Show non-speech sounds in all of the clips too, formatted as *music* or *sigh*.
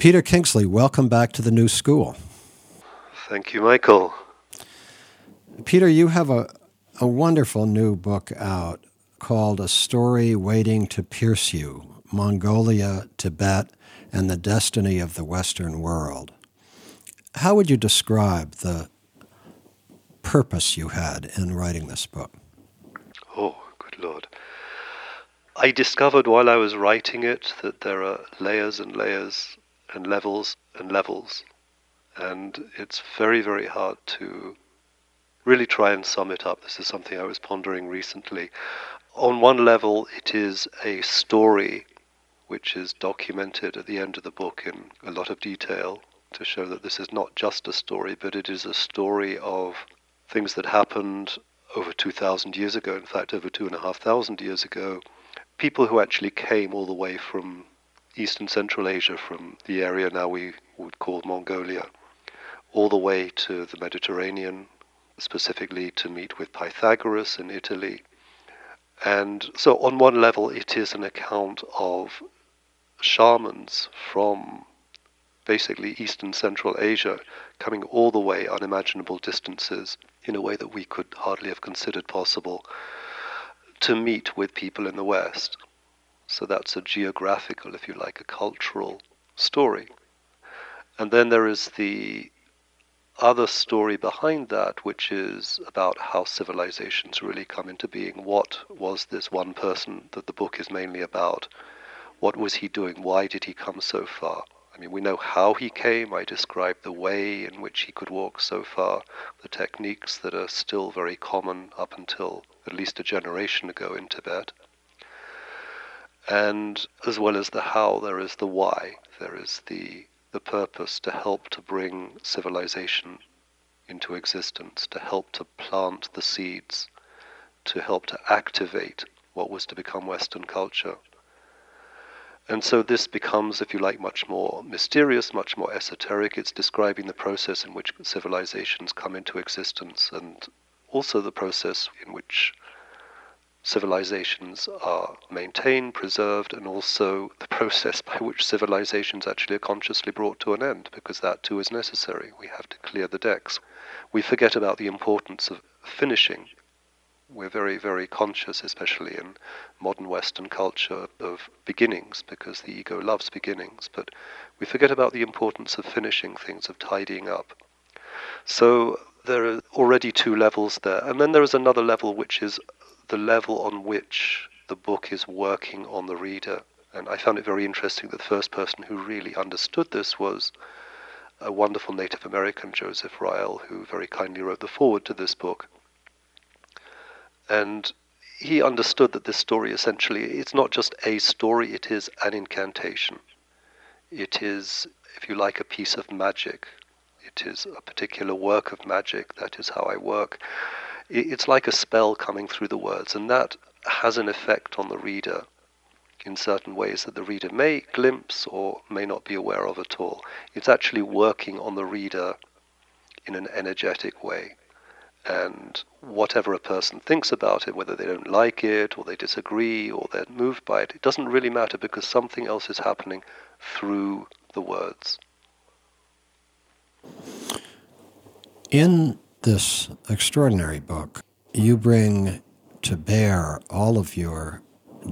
Peter Kingsley, welcome back to the new school. Thank you, Michael. Peter, you have a, a wonderful new book out called A Story Waiting to Pierce You Mongolia, Tibet, and the Destiny of the Western World. How would you describe the purpose you had in writing this book? Oh, good Lord. I discovered while I was writing it that there are layers and layers and levels and levels. And it's very, very hard to really try and sum it up. This is something I was pondering recently. On one level, it is a story which is documented at the end of the book in a lot of detail to show that this is not just a story, but it is a story of things that happened over 2,000 years ago, in fact, over 2,500 years ago. People who actually came all the way from East and Central Asia, from the area now we would call Mongolia, all the way to the Mediterranean, specifically to meet with Pythagoras in Italy. And so, on one level, it is an account of shamans from basically East and Central Asia coming all the way unimaginable distances in a way that we could hardly have considered possible to meet with people in the West. So that's a geographical, if you like, a cultural story. And then there is the other story behind that, which is about how civilizations really come into being. What was this one person that the book is mainly about? What was he doing? Why did he come so far? I mean, we know how he came. I described the way in which he could walk so far, the techniques that are still very common up until at least a generation ago in Tibet. And as well as the how, there is the why. There is the the purpose to help to bring civilization into existence, to help to plant the seeds, to help to activate what was to become Western culture. And so this becomes, if you like, much more mysterious, much more esoteric. It's describing the process in which civilizations come into existence and also the process in which civilizations are maintained, preserved, and also the process by which civilizations actually are consciously brought to an end, because that too is necessary. We have to clear the decks. We forget about the importance of finishing. We're very, very conscious, especially in modern Western culture, of beginnings, because the ego loves beginnings, but we forget about the importance of finishing things, of tidying up. So there are already two levels there. And then there is another level which is the level on which the book is working on the reader. And I found it very interesting that the first person who really understood this was a wonderful Native American, Joseph Rael, who very kindly wrote the foreword to this book. And he understood that this story essentially, it's not just a story, it is an incantation. It is, if you like, a piece of magic. It is a particular work of magic. That is how I work it's like a spell coming through the words, and that has an effect on the reader in certain ways that the reader may glimpse or may not be aware of at all. It's actually working on the reader in an energetic way. And whatever a person thinks about it, whether they don't like it or they disagree or they're moved by it, it doesn't really matter because something else is happening through the words. In this extraordinary book, you bring to bear all of your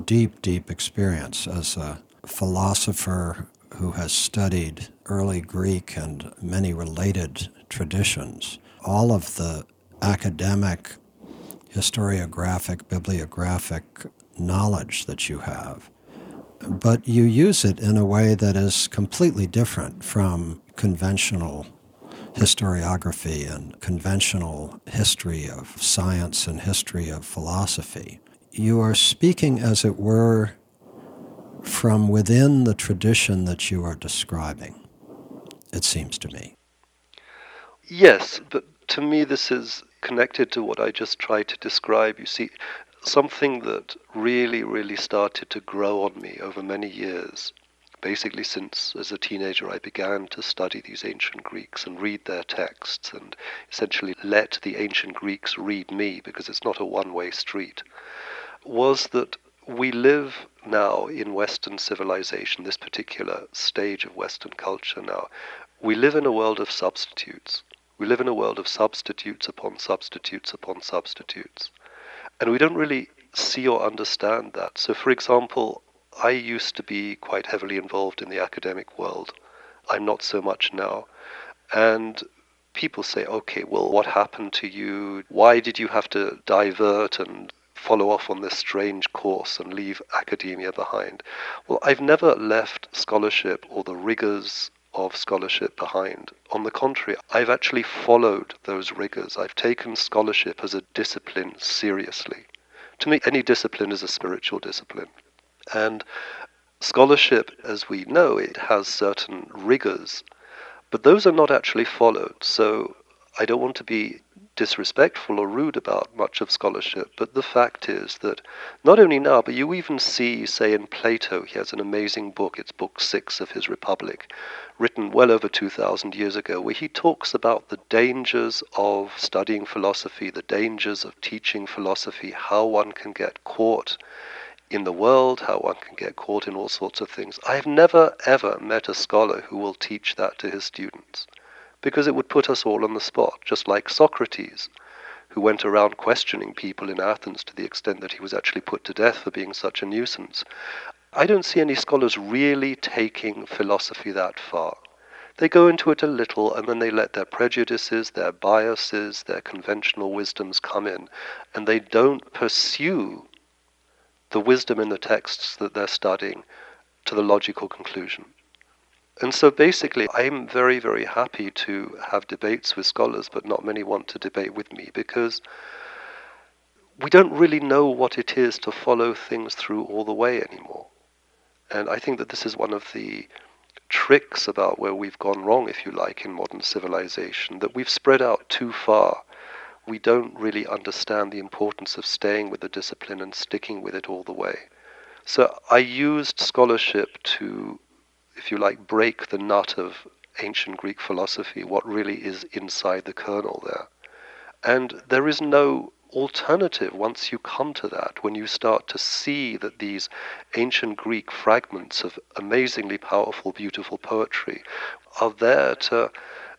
deep, deep experience as a philosopher who has studied early Greek and many related traditions, all of the academic, historiographic, bibliographic knowledge that you have. But you use it in a way that is completely different from conventional historiography and conventional history of science and history of philosophy. You are speaking, as it were, from within the tradition that you are describing, it seems to me. Yes, but to me, this is connected to what I just tried to describe. You see, something that really, really started to grow on me over many years basically since as a teenager I began to study these ancient Greeks and read their texts and essentially let the ancient Greeks read me because it's not a one way street, was that we live now in Western civilization, this particular stage of Western culture now, we live in a world of substitutes. We live in a world of substitutes upon substitutes upon substitutes. And we don't really see or understand that. So, for example, I used to be quite heavily involved in the academic world. I'm not so much now. And people say, okay, well, what happened to you? Why did you have to divert and follow off on this strange course and leave academia behind? Well, I've never left scholarship or the rigors of scholarship behind. On the contrary, I've actually followed those rigors. I've taken scholarship as a discipline seriously. To me, any discipline is a spiritual discipline. And scholarship, as we know, it has certain rigors but those are not actually followed. So I don't want to be disrespectful or rude about much of scholarship, but the fact is that not only now, but you even see, say, in Plato, he has an amazing book, it's book six of his Republic, written well over 2,000 years ago, where he talks about the dangers of studying philosophy, the dangers of teaching philosophy, how one can get caught in the world, how one can get caught in all sorts of things. I have never, ever met a scholar who will teach that to his students, because it would put us all on the spot, just like Socrates, who went around questioning people in Athens to the extent that he was actually put to death for being such a nuisance. I don't see any scholars really taking philosophy that far. They go into it a little and then they let their prejudices, their biases, their conventional wisdoms come in, and they don't pursue the wisdom in the texts that they're studying to the logical conclusion. And so basically, I'm very, very happy to have debates with scholars, but not many want to debate with me because we don't really know what it is to follow things through all the way anymore. And I think that this is one of the tricks about where we've gone wrong, if you like, in modern civilization, that we've spread out too far we don't really understand the importance of staying with the discipline and sticking with it all the way. So I used scholarship to, if you like, break the nut of ancient Greek philosophy, what really is inside the kernel there. And there is no alternative once you come to that, when you start to see that these ancient Greek fragments of amazingly powerful, beautiful poetry are there to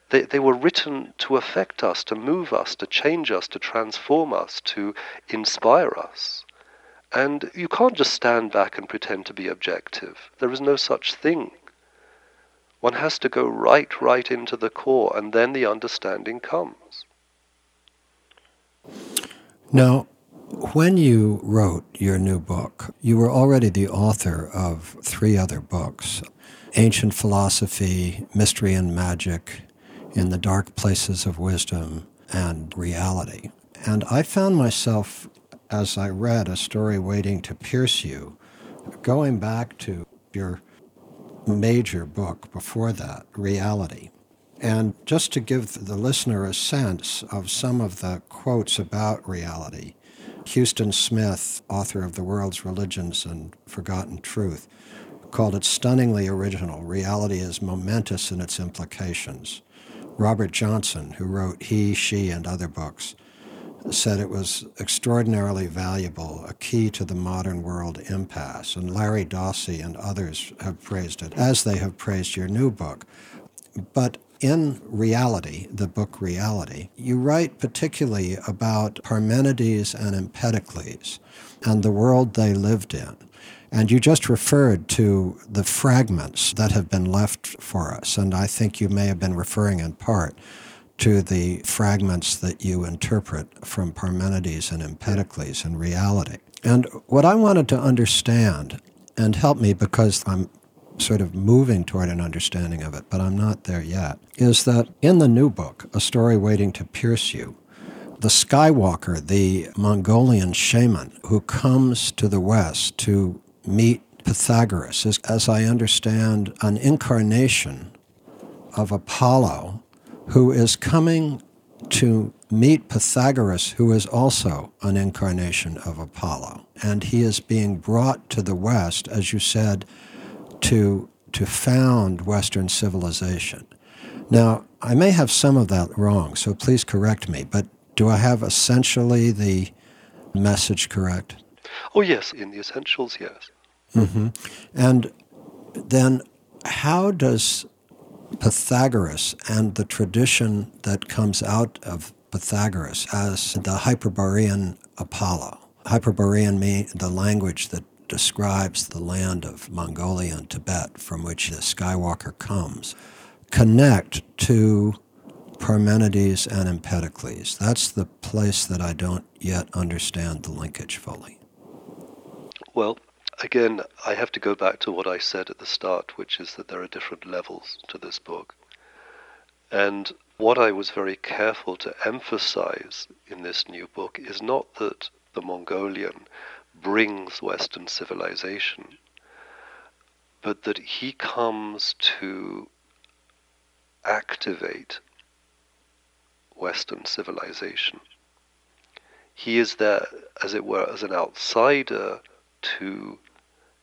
they, they were written to affect us, to move us, to change us, to transform us, to inspire us. And you can't just stand back and pretend to be objective. There is no such thing. One has to go right, right into the core, and then the understanding comes. Now, when you wrote your new book, you were already the author of three other books Ancient Philosophy, Mystery and Magic, in the dark places of wisdom and reality. And I found myself, as I read A Story Waiting to Pierce You, going back to your major book before that, Reality. And just to give the listener a sense of some of the quotes about reality, Huston Smith, author of The World's Religions and Forgotten Truth, called it stunningly original. Reality is momentous in its implications. Robert Johnson, who wrote He, She, and other books, said it was extraordinarily valuable, a key to the modern world impasse. And Larry Dossey and others have praised it, as they have praised your new book. But in Reality, the book Reality, you write particularly about Parmenides and Empedocles and the world they lived in. And you just referred to the fragments that have been left for us. And I think you may have been referring in part to the fragments that you interpret from Parmenides and Empedocles in reality. And what I wanted to understand, and help me because I'm sort of moving toward an understanding of it, but I'm not there yet, is that in the new book, A Story Waiting to Pierce You, the Skywalker, the Mongolian shaman who comes to the West to meet Pythagoras is, as I understand, an incarnation of Apollo who is coming to meet Pythagoras, who is also an incarnation of Apollo. And he is being brought to the West, as you said, to, to found Western civilization. Now, I may have some of that wrong, so please correct me, but do I have essentially the message correct? Oh, yes, in the essentials, yes. Mm-hmm. And then how does Pythagoras and the tradition that comes out of Pythagoras as the Hyperborean Apollo, Hyperborean means the language that describes the land of Mongolia and Tibet from which the Skywalker comes, connect to Parmenides and Empedocles. That's the place that I don't yet understand the linkage fully. Well, again, I have to go back to what I said at the start, which is that there are different levels to this book. And what I was very careful to emphasize in this new book is not that the Mongolian brings Western civilization, but that he comes to activate Western civilization. He is there, as it were, as an outsider to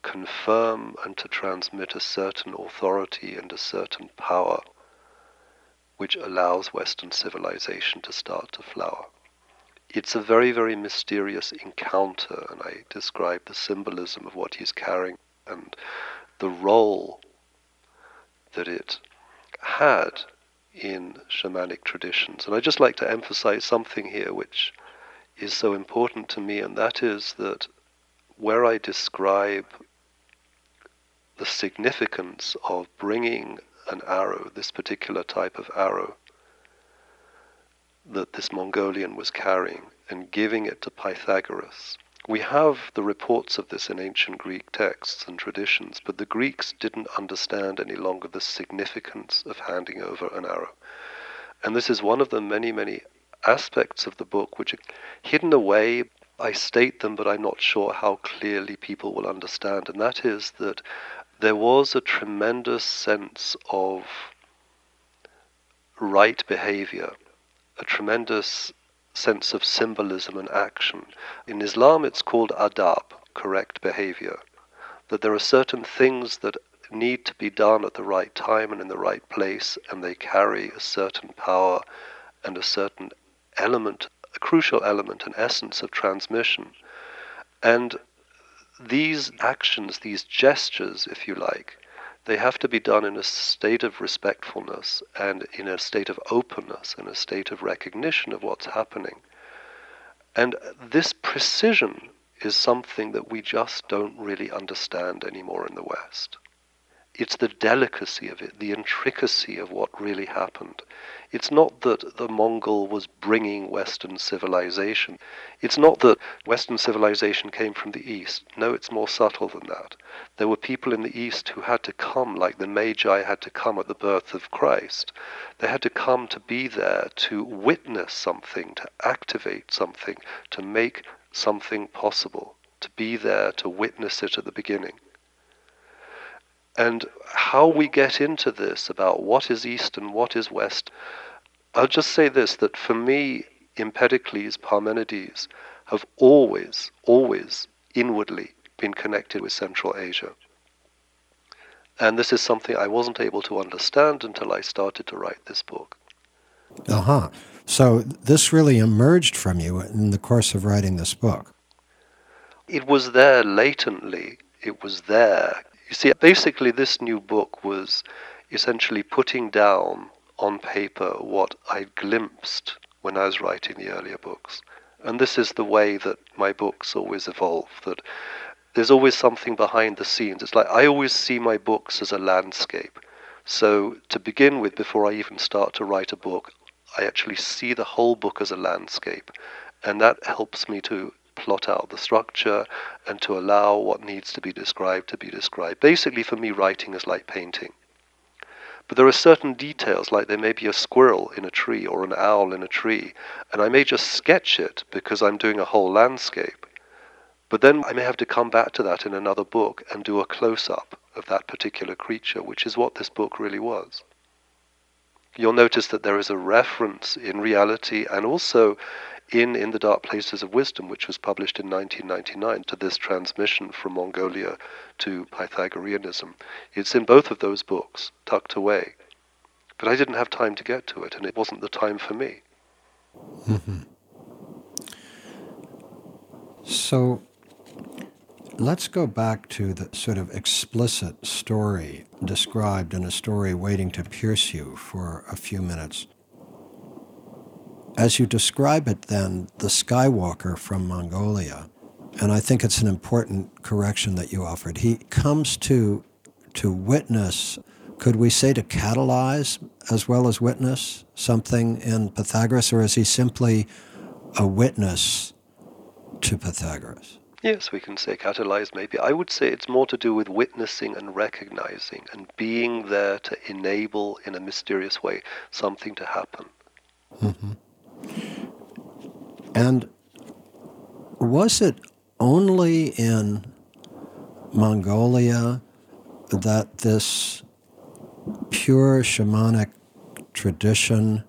confirm and to transmit a certain authority and a certain power which allows Western civilization to start to flower. It's a very, very mysterious encounter, and I describe the symbolism of what he's carrying and the role that it had in shamanic traditions. And I'd just like to emphasize something here which is so important to me, and that is that where I describe the significance of bringing an arrow, this particular type of arrow that this Mongolian was carrying, and giving it to Pythagoras. We have the reports of this in ancient Greek texts and traditions, but the Greeks didn't understand any longer the significance of handing over an arrow. And this is one of the many, many aspects of the book which are hidden away. I state them, but I'm not sure how clearly people will understand. And that is that there was a tremendous sense of right behavior, a tremendous sense of symbolism and action. In Islam, it's called adab, correct behavior. That there are certain things that need to be done at the right time and in the right place, and they carry a certain power and a certain element, a crucial element, an essence of transmission. And these actions, these gestures, if you like, they have to be done in a state of respectfulness and in a state of openness and a state of recognition of what's happening. And this precision is something that we just don't really understand anymore in the West. It's the delicacy of it, the intricacy of what really happened. It's not that the Mongol was bringing Western civilization. It's not that Western civilization came from the East. No, it's more subtle than that. There were people in the East who had to come, like the Magi had to come at the birth of Christ. They had to come to be there to witness something, to activate something, to make something possible, to be there to witness it at the beginning. And how we get into this about what is East and what is West, I'll just say this that for me, Empedocles, Parmenides have always, always inwardly been connected with Central Asia. And this is something I wasn't able to understand until I started to write this book. Uh huh. So this really emerged from you in the course of writing this book. It was there latently. It was there you see, basically, this new book was essentially putting down on paper what I'd glimpsed when I was writing the earlier books. And this is the way that my books always evolve, that there's always something behind the scenes. It's like I always see my books as a landscape. So, to begin with, before I even start to write a book, I actually see the whole book as a landscape. And that helps me to plot out the structure and to allow what needs to be described to be described. Basically, for me, writing is like painting. But there are certain details, like there may be a squirrel in a tree or an owl in a tree, and I may just sketch it because I'm doing a whole landscape. But then I may have to come back to that in another book and do a close up of that particular creature, which is what this book really was. You'll notice that there is a reference in reality and also in In the Dark Places of Wisdom, which was published in 1999, to this transmission from Mongolia to Pythagoreanism. It's in both of those books, tucked away. But I didn't have time to get to it, and it wasn't the time for me. Mm-hmm. *laughs* So, Let's go back to the sort of explicit story described in a story waiting to pierce you for a few minutes. As you describe it, then, the Skywalker from Mongolia, and I think it's an important correction that you offered, he comes to, to witness, could we say to catalyze as well as witness something in Pythagoras, or is he simply a witness to Pythagoras? Yes, we can say catalyze maybe. I would say it's more to do with witnessing and recognizing and being there to enable in a mysterious way something to happen. Mm-hmm. And was it only in Mongolia that this pure shamanic tradition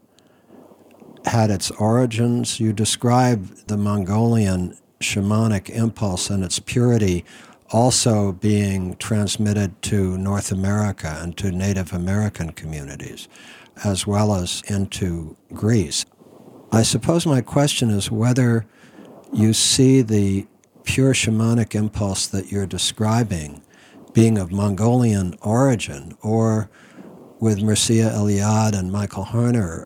had its origins? You describe the Mongolian shamanic impulse and its purity also being transmitted to North America and to Native American communities, as well as into Greece. I suppose my question is whether you see the pure shamanic impulse that you're describing being of Mongolian origin, or with Mircea Eliade and Michael Harner,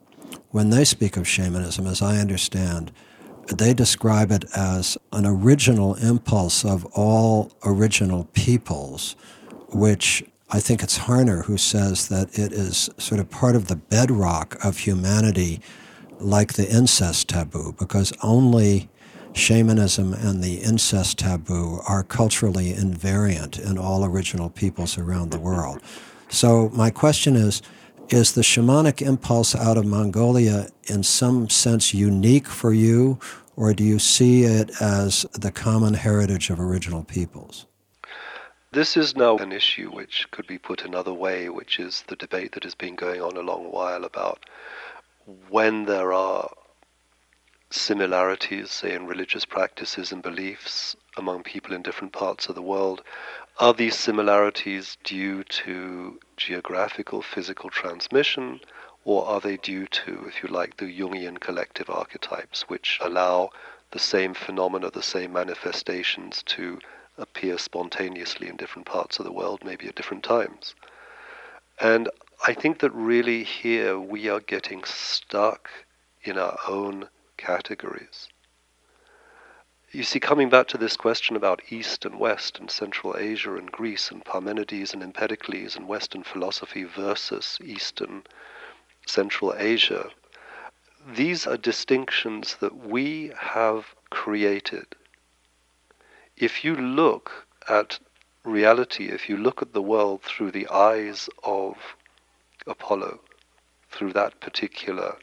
when they speak of shamanism, as I understand, they describe it as an original impulse of all original peoples, which I think it's Harner who says that it is sort of part of the bedrock of humanity, like the incest taboo, because only shamanism and the incest taboo are culturally invariant in all original peoples around the world. So, my question is is the shamanic impulse out of Mongolia in some sense unique for you, or do you see it as the common heritage of original peoples? This is now an issue which could be put another way, which is the debate that has been going on a long while about when there are similarities, say, in religious practices and beliefs among people in different parts of the world. Are these similarities due to geographical, physical transmission, or are they due to, if you like, the Jungian collective archetypes, which allow the same phenomena, the same manifestations to appear spontaneously in different parts of the world, maybe at different times? And I think that really here we are getting stuck in our own categories. You see, coming back to this question about East and West and Central Asia and Greece and Parmenides and Empedocles and Western philosophy versus Eastern Central Asia, these are distinctions that we have created. If you look at reality, if you look at the world through the eyes of Apollo, through that particular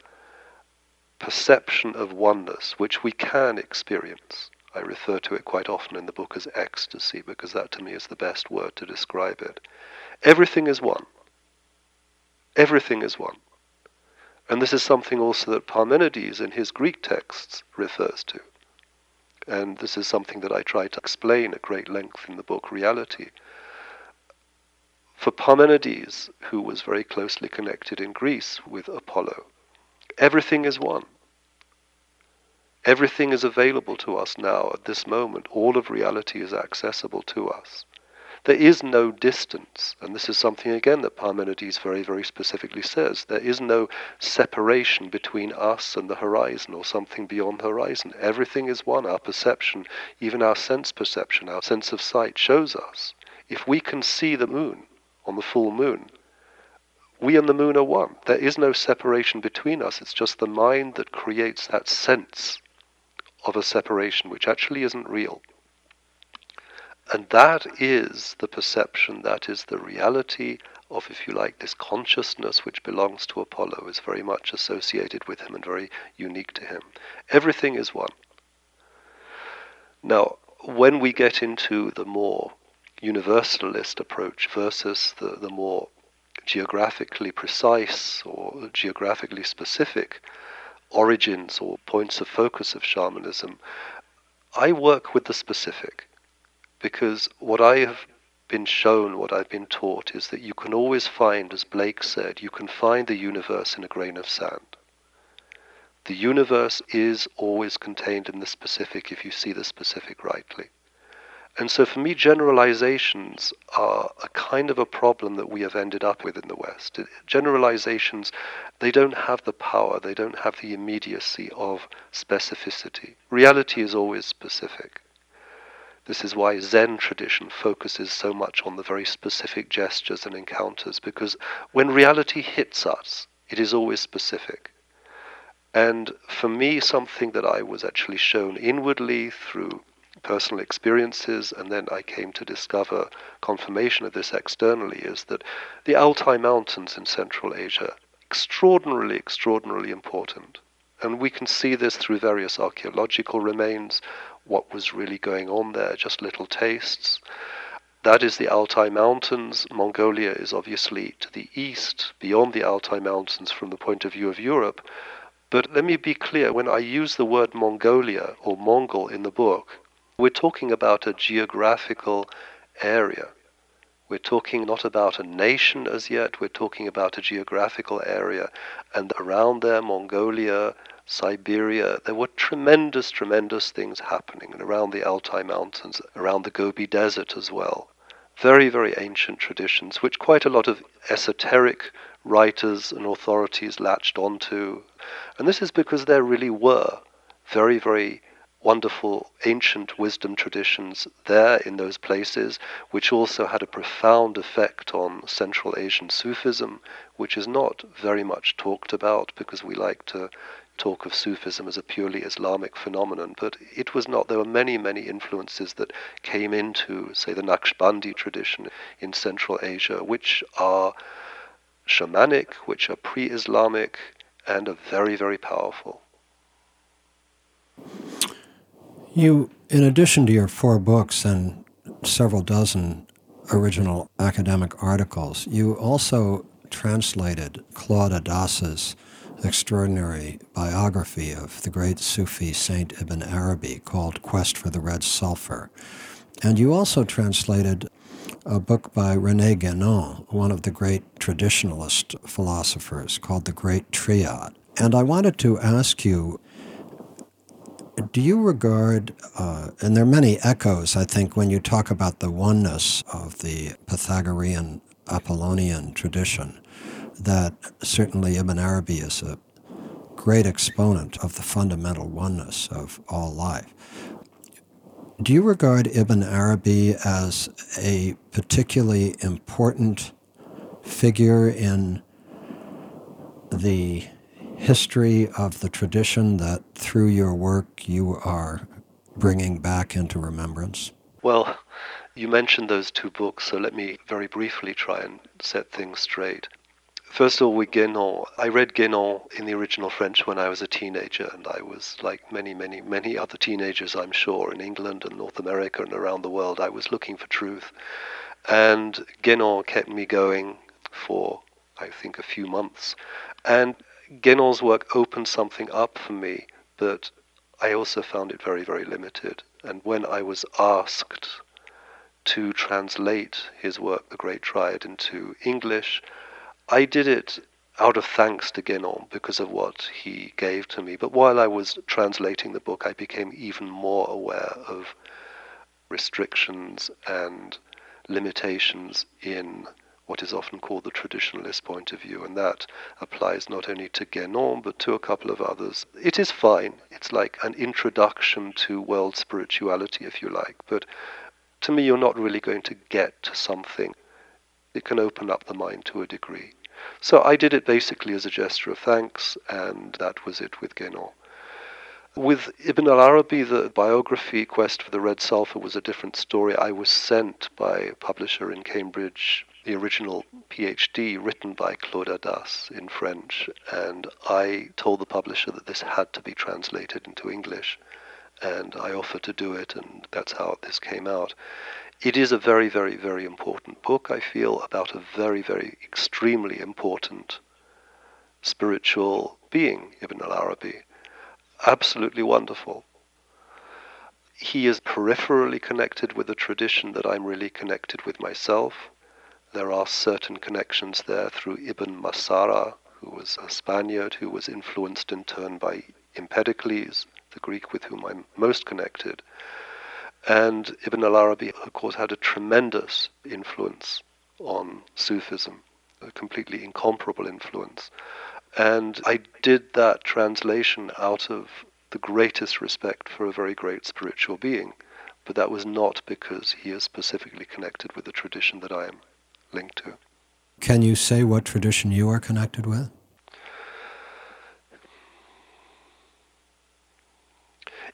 perception of oneness, which we can experience, I refer to it quite often in the book as ecstasy because that to me is the best word to describe it. Everything is one. Everything is one. And this is something also that Parmenides in his Greek texts refers to. And this is something that I try to explain at great length in the book Reality. For Parmenides, who was very closely connected in Greece with Apollo, everything is one. Everything is available to us now at this moment. All of reality is accessible to us. There is no distance, and this is something again that Parmenides very, very specifically says. There is no separation between us and the horizon or something beyond the horizon. Everything is one. Our perception, even our sense perception, our sense of sight, shows us. If we can see the moon on the full moon, we and the moon are one. There is no separation between us. It's just the mind that creates that sense of a separation which actually isn't real. And that is the perception, that is the reality of, if you like, this consciousness which belongs to Apollo, is very much associated with him and very unique to him. Everything is one. Now, when we get into the more universalist approach versus the, the more geographically precise or geographically specific origins or points of focus of shamanism, I work with the specific because what I have been shown, what I've been taught, is that you can always find, as Blake said, you can find the universe in a grain of sand. The universe is always contained in the specific if you see the specific rightly. And so for me, generalizations are a kind of a problem that we have ended up with in the West. Generalizations, they don't have the power, they don't have the immediacy of specificity. Reality is always specific. This is why Zen tradition focuses so much on the very specific gestures and encounters, because when reality hits us, it is always specific. And for me, something that I was actually shown inwardly through personal experiences, and then I came to discover confirmation of this externally, is that the Altai Mountains in Central Asia, extraordinarily, extraordinarily important. And we can see this through various archaeological remains, what was really going on there, just little tastes. That is the Altai Mountains. Mongolia is obviously to the east, beyond the Altai Mountains from the point of view of Europe. But let me be clear when I use the word Mongolia or Mongol in the book, we're talking about a geographical area. We're talking not about a nation as yet, we're talking about a geographical area. And around there, Mongolia, Siberia, there were tremendous, tremendous things happening and around the Altai Mountains, around the Gobi Desert as well. Very, very ancient traditions, which quite a lot of esoteric writers and authorities latched onto. And this is because there really were very, very wonderful ancient wisdom traditions there in those places, which also had a profound effect on Central Asian Sufism, which is not very much talked about because we like to talk of Sufism as a purely Islamic phenomenon, but it was not. There were many, many influences that came into, say, the Naqshbandi tradition in Central Asia, which are shamanic, which are pre Islamic, and are very, very powerful. You, in addition to your four books and several dozen original academic articles, you also translated Claude Addas's extraordinary biography of the great Sufi saint Ibn Arabi called Quest for the Red Sulphur. And you also translated a book by Rene Guénon, one of the great traditionalist philosophers, called The Great Triad. And I wanted to ask you do you regard, uh, and there are many echoes, I think, when you talk about the oneness of the Pythagorean Apollonian tradition, that certainly Ibn Arabi is a great exponent of the fundamental oneness of all life. Do you regard Ibn Arabi as a particularly important figure in the history of the tradition that through your work you are bringing back into remembrance? Well, you mentioned those two books, so let me very briefly try and set things straight. First of all, with Guénon, I read Guénon in the original French when I was a teenager, and I was like many, many, many other teenagers, I'm sure, in England and North America and around the world. I was looking for truth. And Guénon kept me going for, I think, a few months. And Guénon's work opened something up for me, but I also found it very, very limited. And when I was asked to translate his work, The Great Triad, into English, I did it out of thanks to Guénon because of what he gave to me. But while I was translating the book, I became even more aware of restrictions and limitations in what is often called the traditionalist point of view, and that applies not only to Guénon but to a couple of others. It is fine. It's like an introduction to world spirituality, if you like, but to me, you're not really going to get to something. It can open up the mind to a degree. So I did it basically as a gesture of thanks, and that was it with Guénon. With Ibn al Arabi, the biography Quest for the Red Sulphur was a different story. I was sent by a publisher in Cambridge the original PhD written by Claude Addas in French, and I told the publisher that this had to be translated into English, and I offered to do it, and that's how this came out. It is a very, very, very important book, I feel, about a very, very extremely important spiritual being, Ibn al Arabi. Absolutely wonderful. He is peripherally connected with a tradition that I'm really connected with myself. There are certain connections there through Ibn Masarra, who was a Spaniard who was influenced in turn by Empedocles, the Greek with whom I'm most connected. And Ibn al Arabi, of course, had a tremendous influence on Sufism, a completely incomparable influence. And I did that translation out of the greatest respect for a very great spiritual being. But that was not because he is specifically connected with the tradition that I am linked to. Can you say what tradition you are connected with?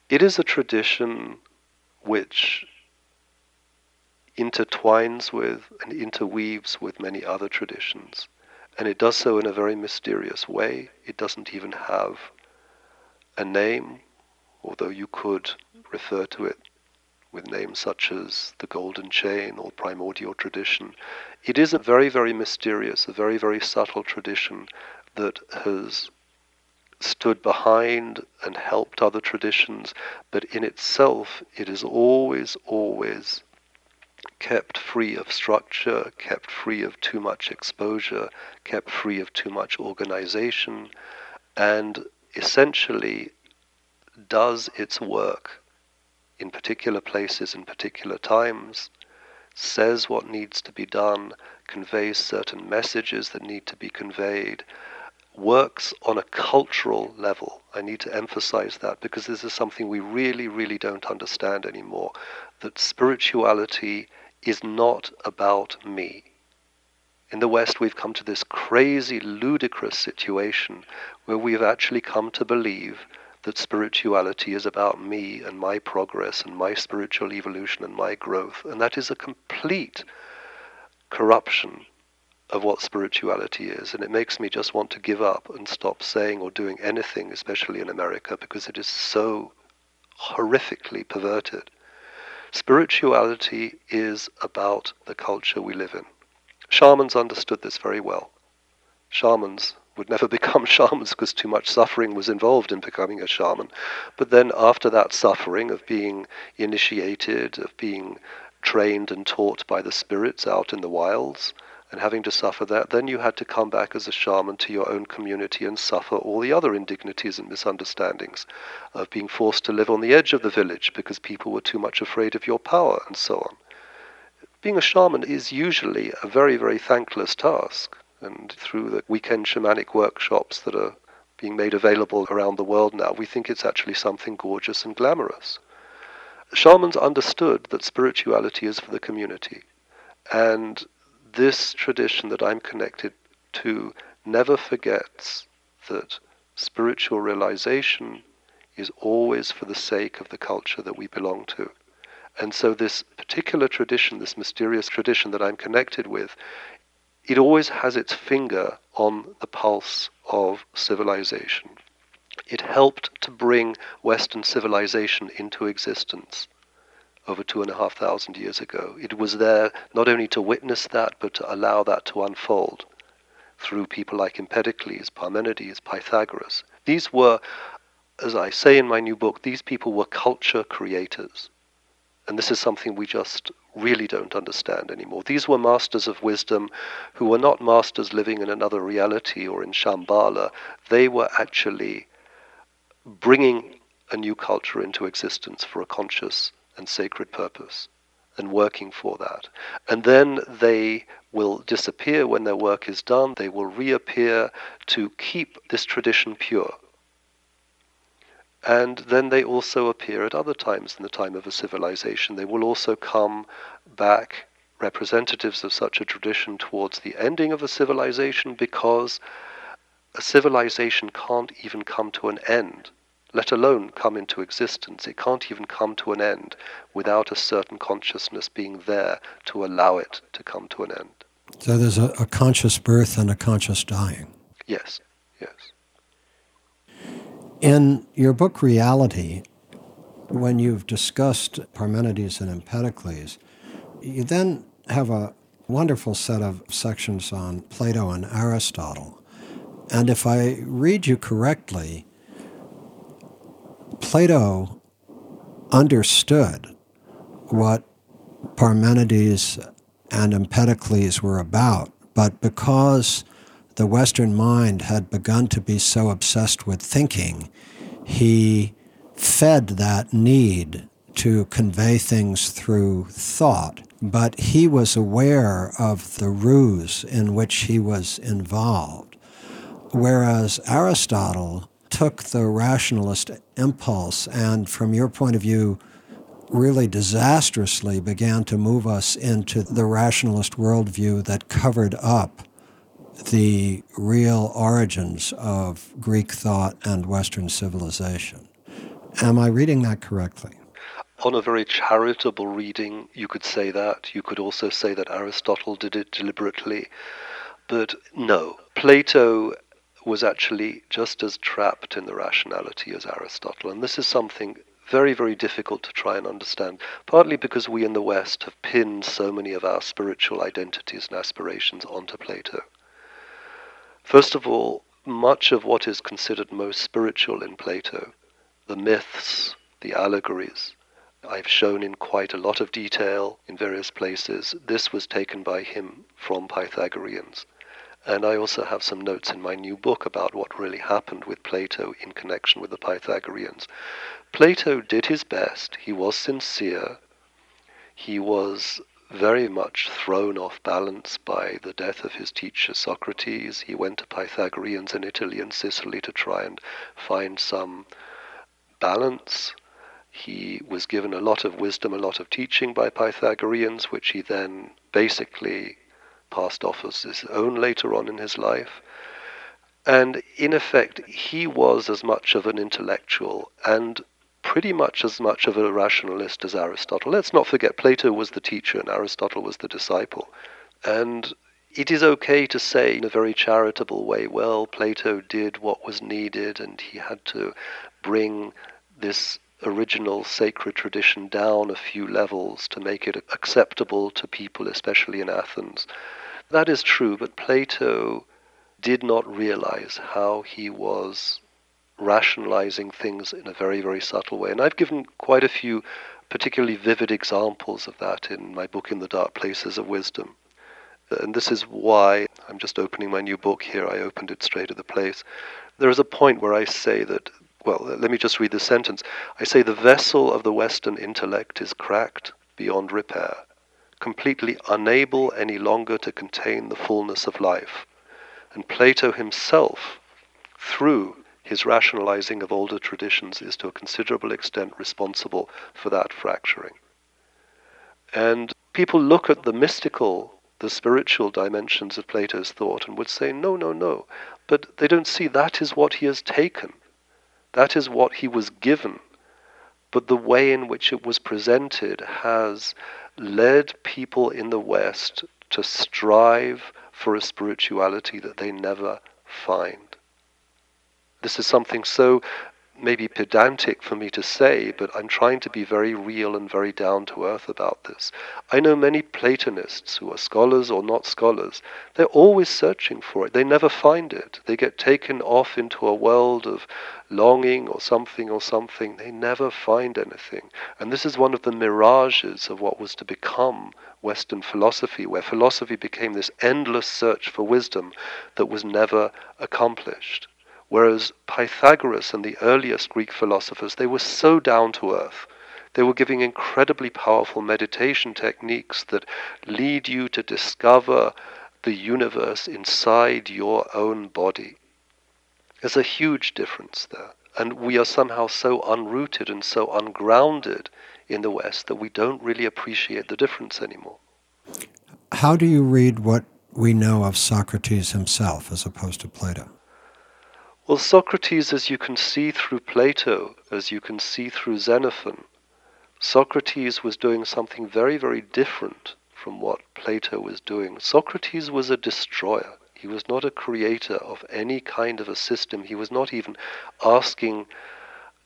It is a tradition which intertwines with and interweaves with many other traditions. And it does so in a very mysterious way. It doesn't even have a name, although you could refer to it with names such as the Golden Chain or Primordial Tradition. It is a very, very mysterious, a very, very subtle tradition that has stood behind and helped other traditions, but in itself it is always, always kept free of structure, kept free of too much exposure, kept free of too much organization, and essentially does its work in particular places, in particular times, says what needs to be done, conveys certain messages that need to be conveyed, works on a cultural level. I need to emphasize that because this is something we really, really don't understand anymore. That spirituality is not about me. In the West, we've come to this crazy, ludicrous situation where we've actually come to believe that spirituality is about me and my progress and my spiritual evolution and my growth. And that is a complete corruption of what spirituality is. And it makes me just want to give up and stop saying or doing anything, especially in America, because it is so horrifically perverted. Spirituality is about the culture we live in. Shamans understood this very well. Shamans would never *laughs* become shamans because too much suffering was involved in becoming a shaman. But then, after that suffering of being initiated, of being trained and taught by the spirits out in the wilds, and having to suffer that, then you had to come back as a shaman to your own community and suffer all the other indignities and misunderstandings of being forced to live on the edge of the village because people were too much afraid of your power and so on. Being a shaman is usually a very, very thankless task, and through the weekend shamanic workshops that are being made available around the world now, we think it's actually something gorgeous and glamorous. Shamans understood that spirituality is for the community, and this tradition that I'm connected to never forgets that spiritual realization is always for the sake of the culture that we belong to. And so, this particular tradition, this mysterious tradition that I'm connected with, it always has its finger on the pulse of civilization. It helped to bring Western civilization into existence over two and a half thousand years ago. It was there not only to witness that, but to allow that to unfold through people like Empedocles, Parmenides, Pythagoras. These were, as I say in my new book, these people were culture creators. And this is something we just really don't understand anymore. These were masters of wisdom who were not masters living in another reality or in Shambhala. They were actually bringing a new culture into existence for a conscious and sacred purpose and working for that. And then they will disappear when their work is done. They will reappear to keep this tradition pure. And then they also appear at other times in the time of a civilization. They will also come back, representatives of such a tradition, towards the ending of a civilization because a civilization can't even come to an end let alone come into existence. It can't even come to an end without a certain consciousness being there to allow it to come to an end. So there's a, a conscious birth and a conscious dying. Yes, yes. In your book, Reality, when you've discussed Parmenides and Empedocles, you then have a wonderful set of sections on Plato and Aristotle. And if I read you correctly, Plato understood what Parmenides and Empedocles were about, but because the Western mind had begun to be so obsessed with thinking, he fed that need to convey things through thought, but he was aware of the ruse in which he was involved. Whereas Aristotle took the rationalist impulse and, from your point of view, really disastrously began to move us into the rationalist worldview that covered up the real origins of Greek thought and Western civilization. Am I reading that correctly? On a very charitable reading, you could say that. You could also say that Aristotle did it deliberately. But no, Plato was actually just as trapped in the rationality as Aristotle. And this is something very, very difficult to try and understand, partly because we in the West have pinned so many of our spiritual identities and aspirations onto Plato. First of all, much of what is considered most spiritual in Plato, the myths, the allegories, I've shown in quite a lot of detail in various places, this was taken by him from Pythagoreans. And I also have some notes in my new book about what really happened with Plato in connection with the Pythagoreans. Plato did his best, he was sincere, he was very much thrown off balance by the death of his teacher Socrates. He went to Pythagoreans in Italy and Sicily to try and find some balance. He was given a lot of wisdom, a lot of teaching by Pythagoreans, which he then basically passed off as his own later on in his life. And in effect, he was as much of an intellectual and pretty much as much of a rationalist as Aristotle. Let's not forget, Plato was the teacher and Aristotle was the disciple. And it is okay to say in a very charitable way, well, Plato did what was needed and he had to bring this original sacred tradition down a few levels to make it acceptable to people, especially in Athens. That is true, but Plato did not realize how he was rationalizing things in a very, very subtle way. And I've given quite a few particularly vivid examples of that in my book, In the Dark Places of Wisdom. And this is why I'm just opening my new book here. I opened it straight at the place. There is a point where I say that, well, let me just read the sentence. I say, the vessel of the Western intellect is cracked beyond repair completely unable any longer to contain the fullness of life. And Plato himself, through his rationalizing of older traditions, is to a considerable extent responsible for that fracturing. And people look at the mystical, the spiritual dimensions of Plato's thought and would say, no, no, no. But they don't see that is what he has taken. That is what he was given. But the way in which it was presented has led people in the West to strive for a spirituality that they never find. This is something so maybe pedantic for me to say, but I'm trying to be very real and very down to earth about this. I know many Platonists who are scholars or not scholars. They're always searching for it. They never find it. They get taken off into a world of longing or something or something. They never find anything. And this is one of the mirages of what was to become Western philosophy, where philosophy became this endless search for wisdom that was never accomplished. Whereas Pythagoras and the earliest Greek philosophers, they were so down to earth. They were giving incredibly powerful meditation techniques that lead you to discover the universe inside your own body. There's a huge difference there. And we are somehow so unrooted and so ungrounded in the West that we don't really appreciate the difference anymore. How do you read what we know of Socrates himself as opposed to Plato? Well, Socrates, as you can see through Plato, as you can see through Xenophon, Socrates was doing something very, very different from what Plato was doing. Socrates was a destroyer. He was not a creator of any kind of a system. He was not even asking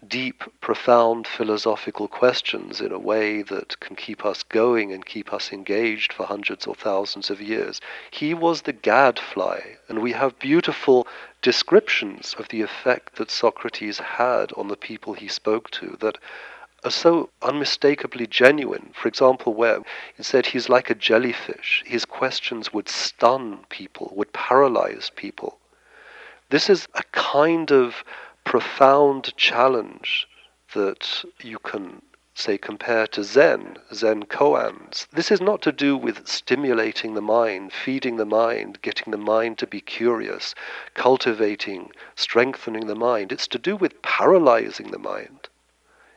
deep, profound philosophical questions in a way that can keep us going and keep us engaged for hundreds or thousands of years. He was the gadfly, and we have beautiful descriptions of the effect that Socrates had on the people he spoke to that are so unmistakably genuine. For example, where it said he's like a jellyfish, his questions would stun people, would paralyze people. This is a kind of profound challenge that you can say, compare to Zen, Zen koans. This is not to do with stimulating the mind, feeding the mind, getting the mind to be curious, cultivating, strengthening the mind. It's to do with paralyzing the mind.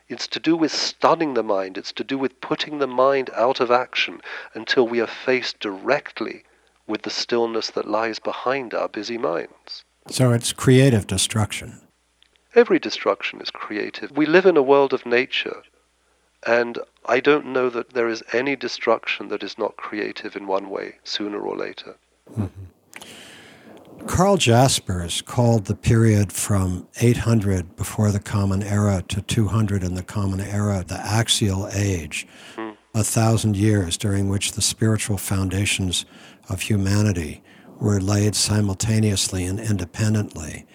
It's to do with stunning the mind. It's to do with putting the mind out of action until we are faced directly with the stillness that lies behind our busy minds. So it's creative destruction. Every destruction is creative. We live in a world of nature. And I don't know that there is any destruction that is not creative in one way, sooner or later. Mm-hmm. Karl Jaspers called the period from 800 before the Common Era to 200 in the Common Era the axial age, mm. a thousand years during which the spiritual foundations of humanity were laid simultaneously and independently.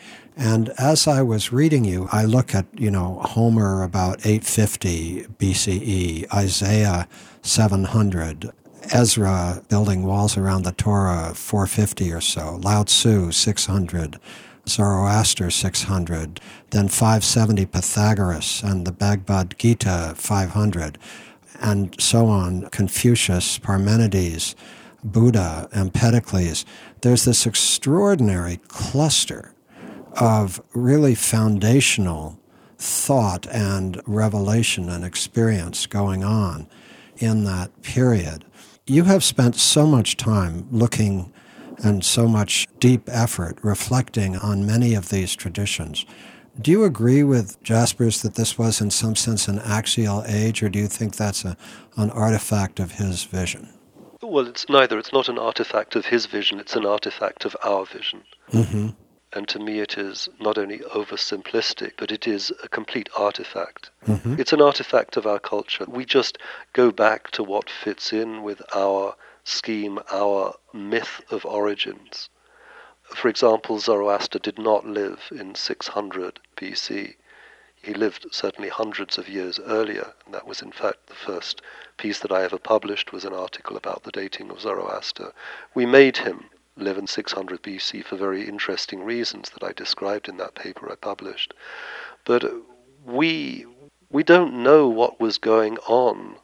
And as I was reading you, I look at, you know, Homer about 850 BCE, Isaiah 700, Ezra building walls around the Torah 450 or so, Lao Tzu 600, Zoroaster 600, then 570 Pythagoras and the Bhagavad Gita 500, and so on, Confucius, Parmenides, Buddha, Empedocles. There's this extraordinary cluster of really foundational thought and revelation and experience going on in that period. You have spent so much time looking and so much deep effort reflecting on many of these traditions. Do you agree with Jaspers that this was, in some sense, an axial age, or do you think that's a, an artifact of his vision? Well, it's neither. It's not an artifact of his vision, it's an artifact of our vision. Mm-hmm. And to me, it is not only oversimplistic, but it is a complete artifact. Mm-hmm. It's an artifact of our culture. We just go back to what fits in with our scheme, our myth of origins. For example, Zoroaster did not live in 600 BC. He lived certainly hundreds of years earlier, and that was in fact the first piece that I ever published was an article about the dating of Zoroaster. We made him 1100 BC for very interesting reasons that I described in that paper I published. But we we don't know what was going on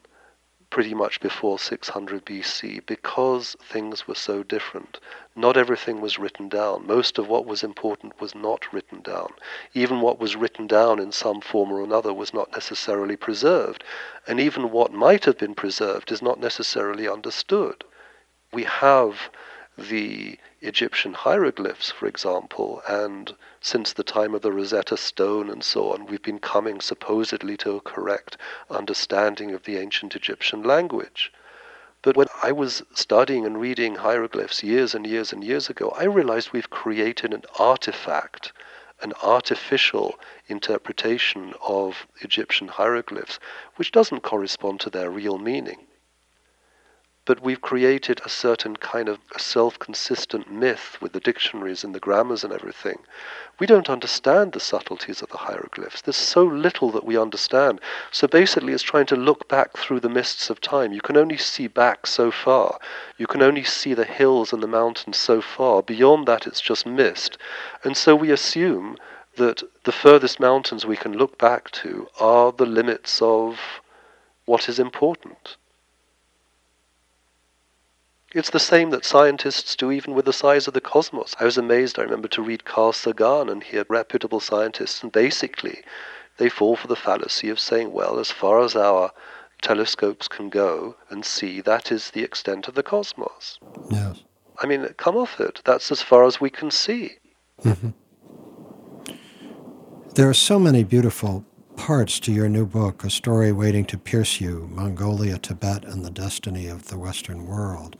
pretty much before 600 BC because things were so different. Not everything was written down. Most of what was important was not written down. Even what was written down in some form or another was not necessarily preserved. And even what might have been preserved is not necessarily understood. We have the Egyptian hieroglyphs, for example, and since the time of the Rosetta Stone and so on, we've been coming supposedly to a correct understanding of the ancient Egyptian language. But when I was studying and reading hieroglyphs years and years and years ago, I realized we've created an artifact, an artificial interpretation of Egyptian hieroglyphs, which doesn't correspond to their real meaning but we've created a certain kind of self consistent myth with the dictionaries and the grammars and everything. We don't understand the subtleties of the hieroglyphs. There's so little that we understand. So basically, it's trying to look back through the mists of time. You can only see back so far. You can only see the hills and the mountains so far. Beyond that, it's just mist. And so we assume that the furthest mountains we can look back to are the limits of what is important. It's the same that scientists do even with the size of the cosmos. I was amazed, I remember, to read Carl Sagan and hear reputable scientists, and basically they fall for the fallacy of saying, well, as far as our telescopes can go and see, that is the extent of the cosmos. Yes. I mean, come off it. That's as far as we can see. Mm-hmm. There are so many beautiful parts to your new book, A Story Waiting to Pierce You Mongolia, Tibet, and the Destiny of the Western World.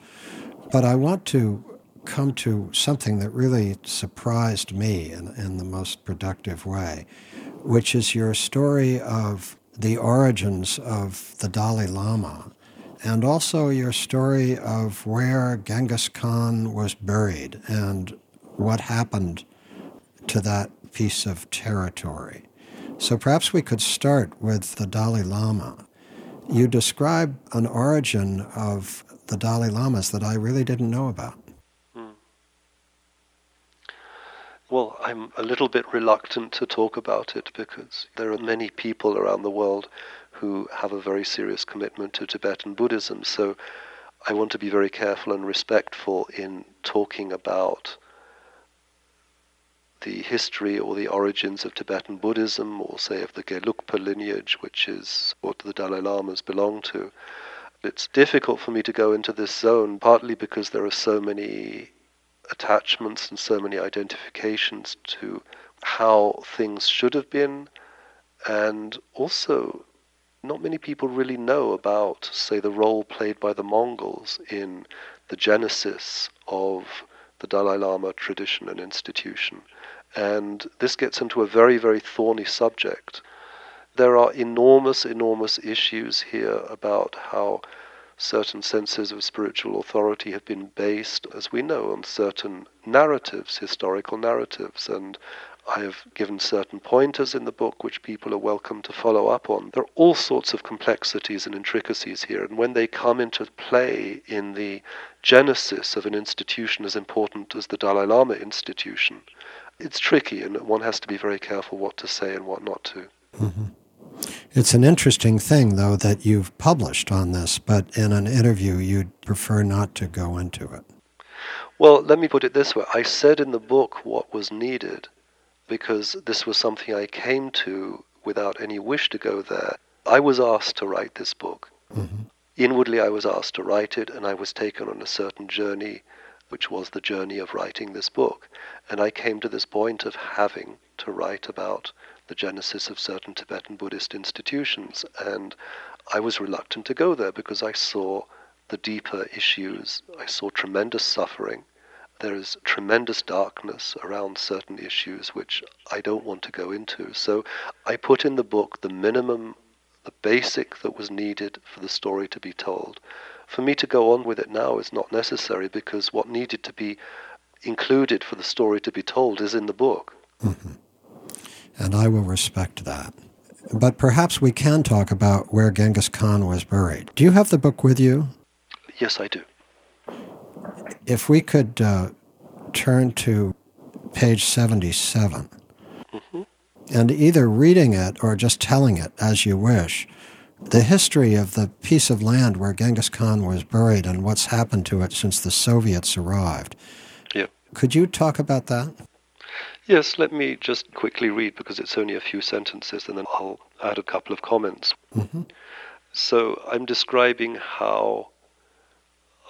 But I want to come to something that really surprised me in, in the most productive way, which is your story of the origins of the Dalai Lama and also your story of where Genghis Khan was buried and what happened to that piece of territory. So perhaps we could start with the Dalai Lama. You describe an origin of the Dalai Lamas that I really didn't know about. Hmm. Well, I'm a little bit reluctant to talk about it because there are many people around the world who have a very serious commitment to Tibetan Buddhism. So I want to be very careful and respectful in talking about the history or the origins of Tibetan Buddhism, or say of the Gelugpa lineage, which is what the Dalai Lamas belong to. It's difficult for me to go into this zone, partly because there are so many attachments and so many identifications to how things should have been, and also not many people really know about, say, the role played by the Mongols in the genesis of the Dalai Lama tradition and institution. And this gets into a very, very thorny subject. There are enormous, enormous issues here about how certain senses of spiritual authority have been based, as we know, on certain narratives, historical narratives, and I have given certain pointers in the book which people are welcome to follow up on. There are all sorts of complexities and intricacies here, and when they come into play in the genesis of an institution as important as the Dalai Lama institution, it's tricky, and one has to be very careful what to say and what not to. Mm-hmm. It's an interesting thing, though, that you've published on this, but in an interview you'd prefer not to go into it. Well, let me put it this way I said in the book what was needed because this was something I came to without any wish to go there. I was asked to write this book. Mm-hmm. Inwardly, I was asked to write it, and I was taken on a certain journey, which was the journey of writing this book. And I came to this point of having to write about the genesis of certain Tibetan Buddhist institutions. And I was reluctant to go there because I saw the deeper issues. I saw tremendous suffering. There is tremendous darkness around certain issues which I don't want to go into. So I put in the book the minimum, the basic that was needed for the story to be told. For me to go on with it now is not necessary because what needed to be included for the story to be told is in the book. Mm-hmm and I will respect that. But perhaps we can talk about where Genghis Khan was buried. Do you have the book with you? Yes, I do. If we could uh, turn to page 77, mm-hmm. and either reading it or just telling it as you wish, the history of the piece of land where Genghis Khan was buried and what's happened to it since the Soviets arrived. Could you talk about that? Yes, let me just quickly read because it's only a few sentences and then I'll add a couple of comments. Mm-hmm. So I'm describing how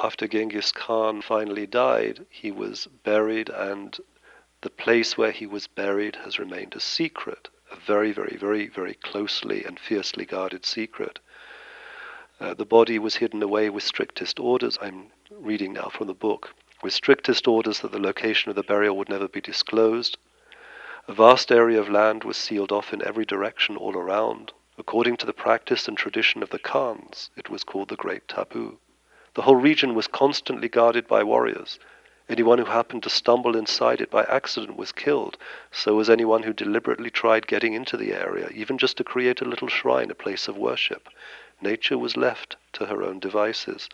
after Genghis Khan finally died, he was buried and the place where he was buried has remained a secret, a very, very, very, very closely and fiercely guarded secret. Uh, the body was hidden away with strictest orders. I'm reading now from the book with strictest orders that the location of the burial would never be disclosed. A vast area of land was sealed off in every direction all around. According to the practice and tradition of the Khans, it was called the Great Taboo. The whole region was constantly guarded by warriors. Anyone who happened to stumble inside it by accident was killed. So was anyone who deliberately tried getting into the area, even just to create a little shrine, a place of worship. Nature was left to her own devices.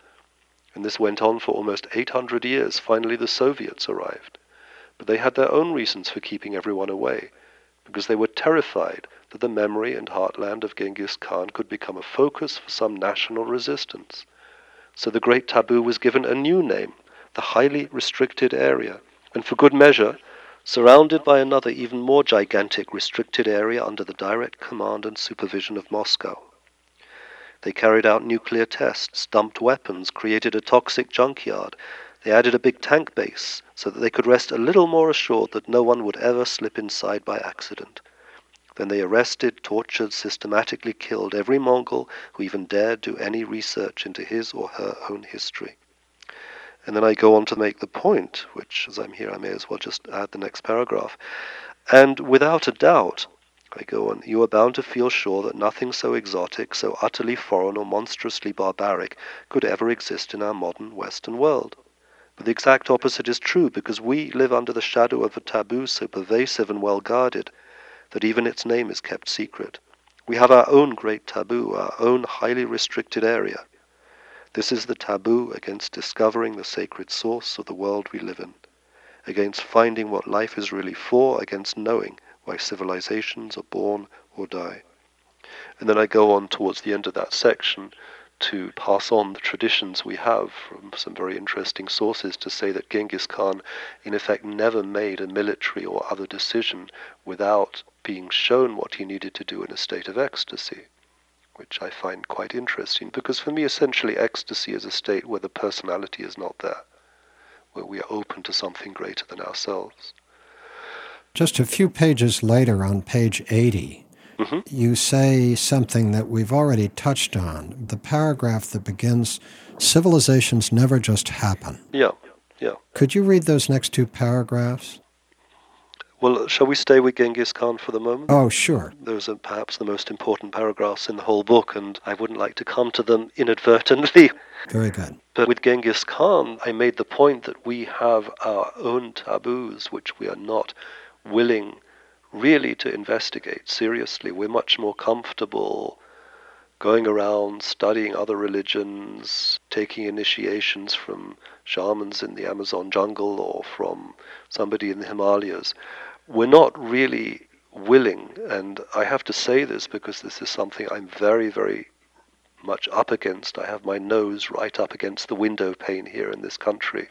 And this went on for almost 800 years. Finally, the Soviets arrived. But they had their own reasons for keeping everyone away, because they were terrified that the memory and heartland of Genghis Khan could become a focus for some national resistance. So the great taboo was given a new name, the highly restricted area, and for good measure, surrounded by another even more gigantic restricted area under the direct command and supervision of Moscow. They carried out nuclear tests, dumped weapons, created a toxic junkyard. They added a big tank base so that they could rest a little more assured that no one would ever slip inside by accident. Then they arrested, tortured, systematically killed every Mongol who even dared do any research into his or her own history. And then I go on to make the point, which, as I'm here, I may as well just add the next paragraph. And without a doubt, I go on, you are bound to feel sure that nothing so exotic, so utterly foreign or monstrously barbaric could ever exist in our modern Western world. But the exact opposite is true because we live under the shadow of a taboo so pervasive and well guarded that even its name is kept secret. We have our own great taboo, our own highly restricted area. This is the taboo against discovering the sacred source of the world we live in. against finding what life is really for, against knowing why civilizations are born or die. And then I go on towards the end of that section to pass on the traditions we have from some very interesting sources to say that Genghis Khan, in effect, never made a military or other decision without being shown what he needed to do in a state of ecstasy, which I find quite interesting because for me, essentially, ecstasy is a state where the personality is not there, where we are open to something greater than ourselves. Just a few pages later, on page 80, mm-hmm. you say something that we've already touched on. The paragraph that begins Civilizations never just happen. Yeah, yeah. Could you read those next two paragraphs? Well, shall we stay with Genghis Khan for the moment? Oh, sure. Those are perhaps the most important paragraphs in the whole book, and I wouldn't like to come to them inadvertently. *laughs* Very good. But with Genghis Khan, I made the point that we have our own taboos, which we are not willing really to investigate seriously. We're much more comfortable going around studying other religions, taking initiations from shamans in the Amazon jungle or from somebody in the Himalayas. We're not really willing, and I have to say this because this is something I'm very, very much up against. I have my nose right up against the window pane here in this country,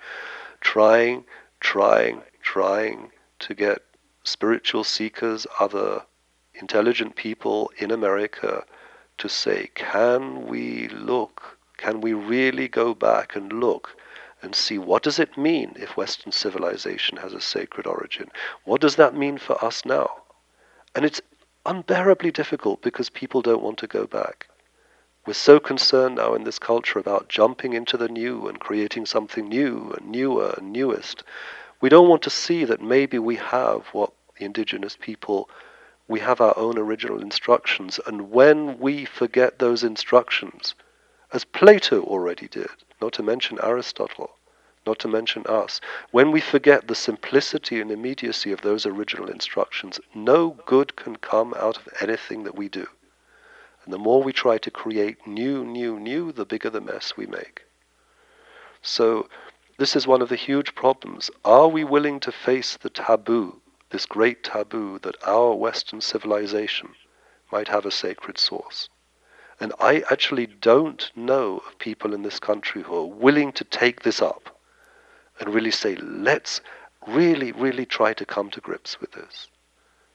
trying, trying, trying to get spiritual seekers, other intelligent people in America to say, can we look, can we really go back and look and see what does it mean if Western civilization has a sacred origin? What does that mean for us now? And it's unbearably difficult because people don't want to go back. We're so concerned now in this culture about jumping into the new and creating something new and newer and newest we don't want to see that maybe we have what the indigenous people, we have our own original instructions. And when we forget those instructions, as Plato already did, not to mention Aristotle, not to mention us, when we forget the simplicity and immediacy of those original instructions, no good can come out of anything that we do. And the more we try to create new, new, new, the bigger the mess we make. So this is one of the huge problems. Are we willing to face the taboo, this great taboo that our Western civilization might have a sacred source? And I actually don't know of people in this country who are willing to take this up and really say, let's really, really try to come to grips with this.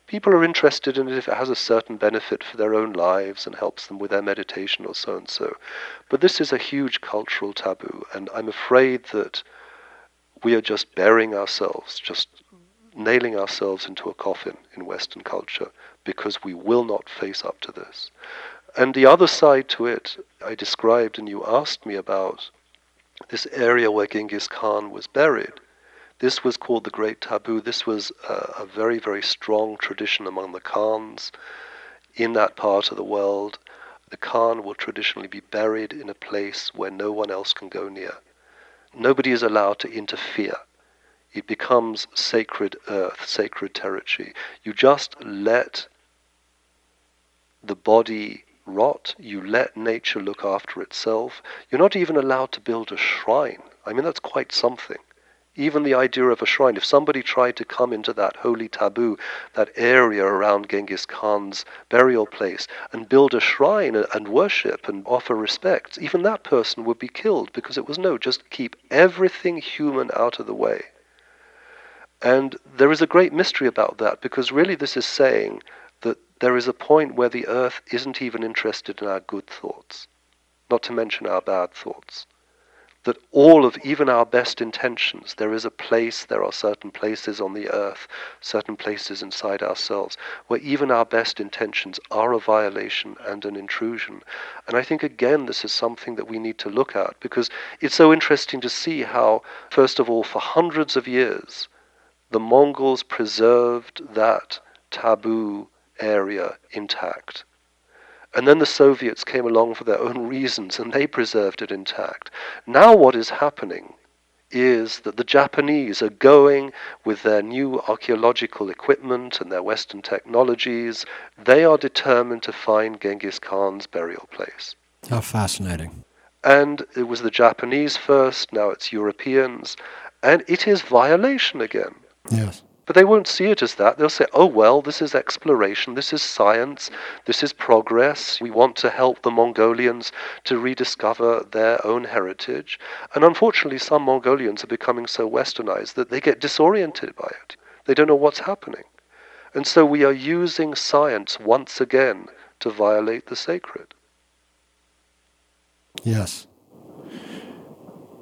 People are interested in it if it has a certain benefit for their own lives and helps them with their meditation or so and so. But this is a huge cultural taboo, and I'm afraid that we are just burying ourselves, just nailing ourselves into a coffin in Western culture because we will not face up to this. And the other side to it, I described and you asked me about this area where Genghis Khan was buried. This was called the Great Taboo. This was a, a very, very strong tradition among the Khans in that part of the world. The Khan will traditionally be buried in a place where no one else can go near. Nobody is allowed to interfere. It becomes sacred earth, sacred territory. You just let the body rot. You let nature look after itself. You're not even allowed to build a shrine. I mean, that's quite something even the idea of a shrine. If somebody tried to come into that holy taboo, that area around Genghis Khan's burial place, and build a shrine and worship and offer respect, even that person would be killed because it was no, just keep everything human out of the way. And there is a great mystery about that because really this is saying there is a point where the earth isn't even interested in our good thoughts, not to mention our bad thoughts that all of even our best intentions, there is a place, there are certain places on the earth, certain places inside ourselves, where even our best intentions are a violation and an intrusion. And I think, again, this is something that we need to look at because it's so interesting to see how, first of all, for hundreds of years, the Mongols preserved that taboo area intact. And then the Soviets came along for their own reasons and they preserved it intact. Now, what is happening is that the Japanese are going with their new archaeological equipment and their Western technologies. They are determined to find Genghis Khan's burial place. How fascinating. And it was the Japanese first, now it's Europeans. And it is violation again. Yes. But they won't see it as that. They'll say, oh, well, this is exploration, this is science, this is progress. We want to help the Mongolians to rediscover their own heritage. And unfortunately, some Mongolians are becoming so westernized that they get disoriented by it. They don't know what's happening. And so we are using science once again to violate the sacred. Yes.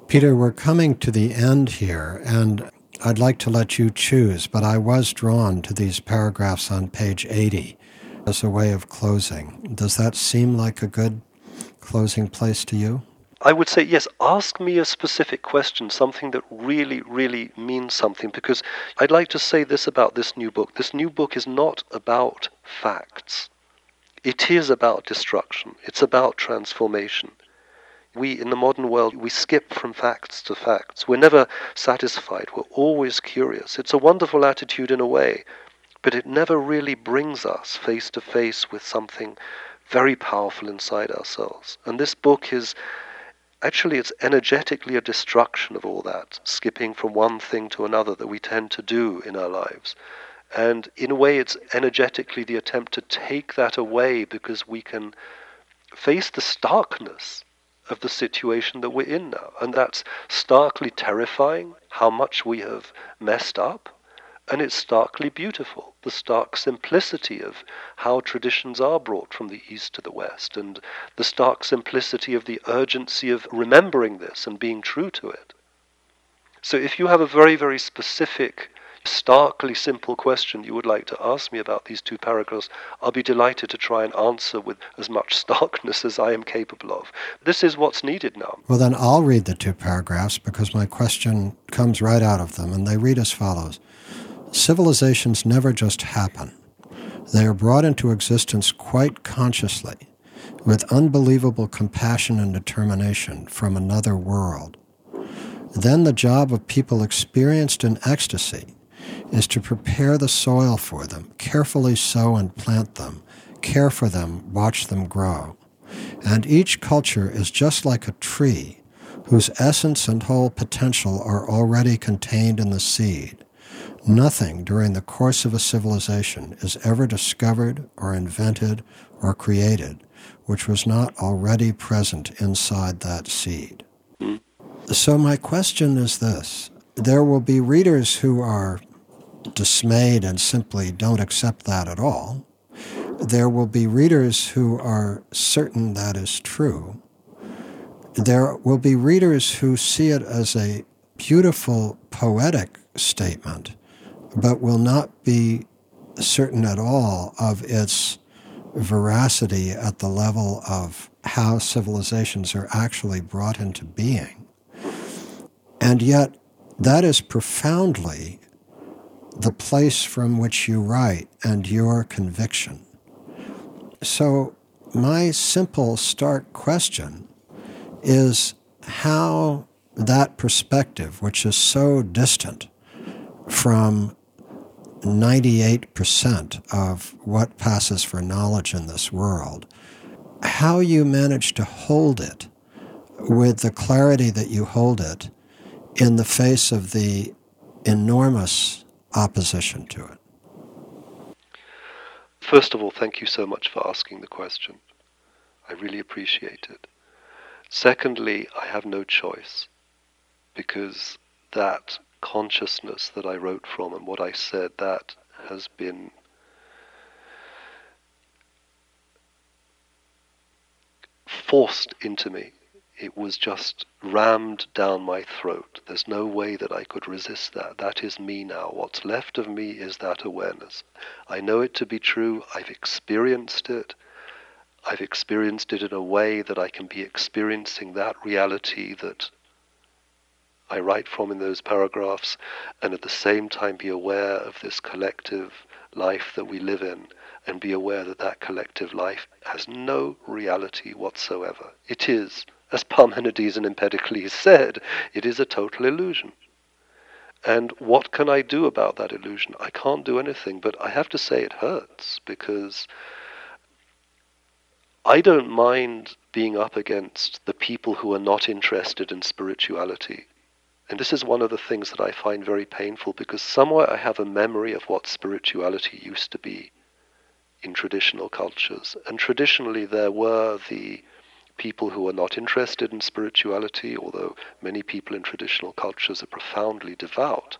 Peter, we're coming to the end here, and I'd like to let you choose, but I was drawn to these paragraphs on page 80 as a way of closing. Does that seem like a good closing place to you? I would say, yes, ask me a specific question, something that really, really means something, because I'd like to say this about this new book. This new book is not about facts, it is about destruction, it's about transformation we in the modern world we skip from facts to facts. We're never satisfied. We're always curious. It's a wonderful attitude in a way but it never really brings us face to face with something very powerful inside ourselves. And this book is actually it's energetically a destruction of all that skipping from one thing to another that we tend to do in our lives. And in a way it's energetically the attempt to take that away because we can face the starkness of the situation that we're in now. And that's starkly terrifying how much we have messed up. And it's starkly beautiful, the stark simplicity of how traditions are brought from the East to the West, and the stark simplicity of the urgency of remembering this and being true to it. So if you have a very, very specific starkly simple question you would like to ask me about these two paragraphs, I'll be delighted to try and answer with as much *laughs* starkness as I am capable of. This is what's needed now. Well, then I'll read the two paragraphs because my question comes right out of them, and they read as follows Civilizations never just happen, they are brought into existence quite consciously, with unbelievable compassion and determination from another world. Then the job of people experienced in ecstasy is to prepare the soil for them, carefully sow and plant them, care for them, watch them grow. And each culture is just like a tree whose essence and whole potential are already contained in the seed. Nothing during the course of a civilization is ever discovered or invented or created which was not already present inside that seed. So, my question is this there will be readers who are dismayed and simply don't accept that at all. There will be readers who are certain that is true. There will be readers who see it as a beautiful poetic statement, but will not be certain at all of its veracity at the level of how civilizations are actually brought into being. And yet, that is profoundly the place from which you write and your conviction. So, my simple, stark question is how that perspective, which is so distant from 98% of what passes for knowledge in this world, how you manage to hold it with the clarity that you hold it in the face of the enormous opposition to it? First of all, thank you so much for asking the question. I really appreciate it. Secondly, I have no choice because that consciousness that I wrote from and what I said, that has been forced into me it was just rammed down my throat. There's no way that I could resist that. That is me now. What's left of me is that awareness. I know it to be true. I've experienced it. I've experienced it in a way that I can be experiencing that reality that I write from in those paragraphs, and at the same time be aware of this collective life that we live in, and be aware that that collective life has no reality whatsoever. It is as Parmenides and Empedocles said, it is a total illusion. And what can I do about that illusion? I can't do anything, but I have to say it hurts because I don't mind being up against the people who are not interested in spirituality And this is one of the things that I find very painful because somewhere I have a memory of what spirituality used to be in traditional cultures. And traditionally, there were the people who are not interested in spirituality, although many people in traditional cultures are profoundly devout,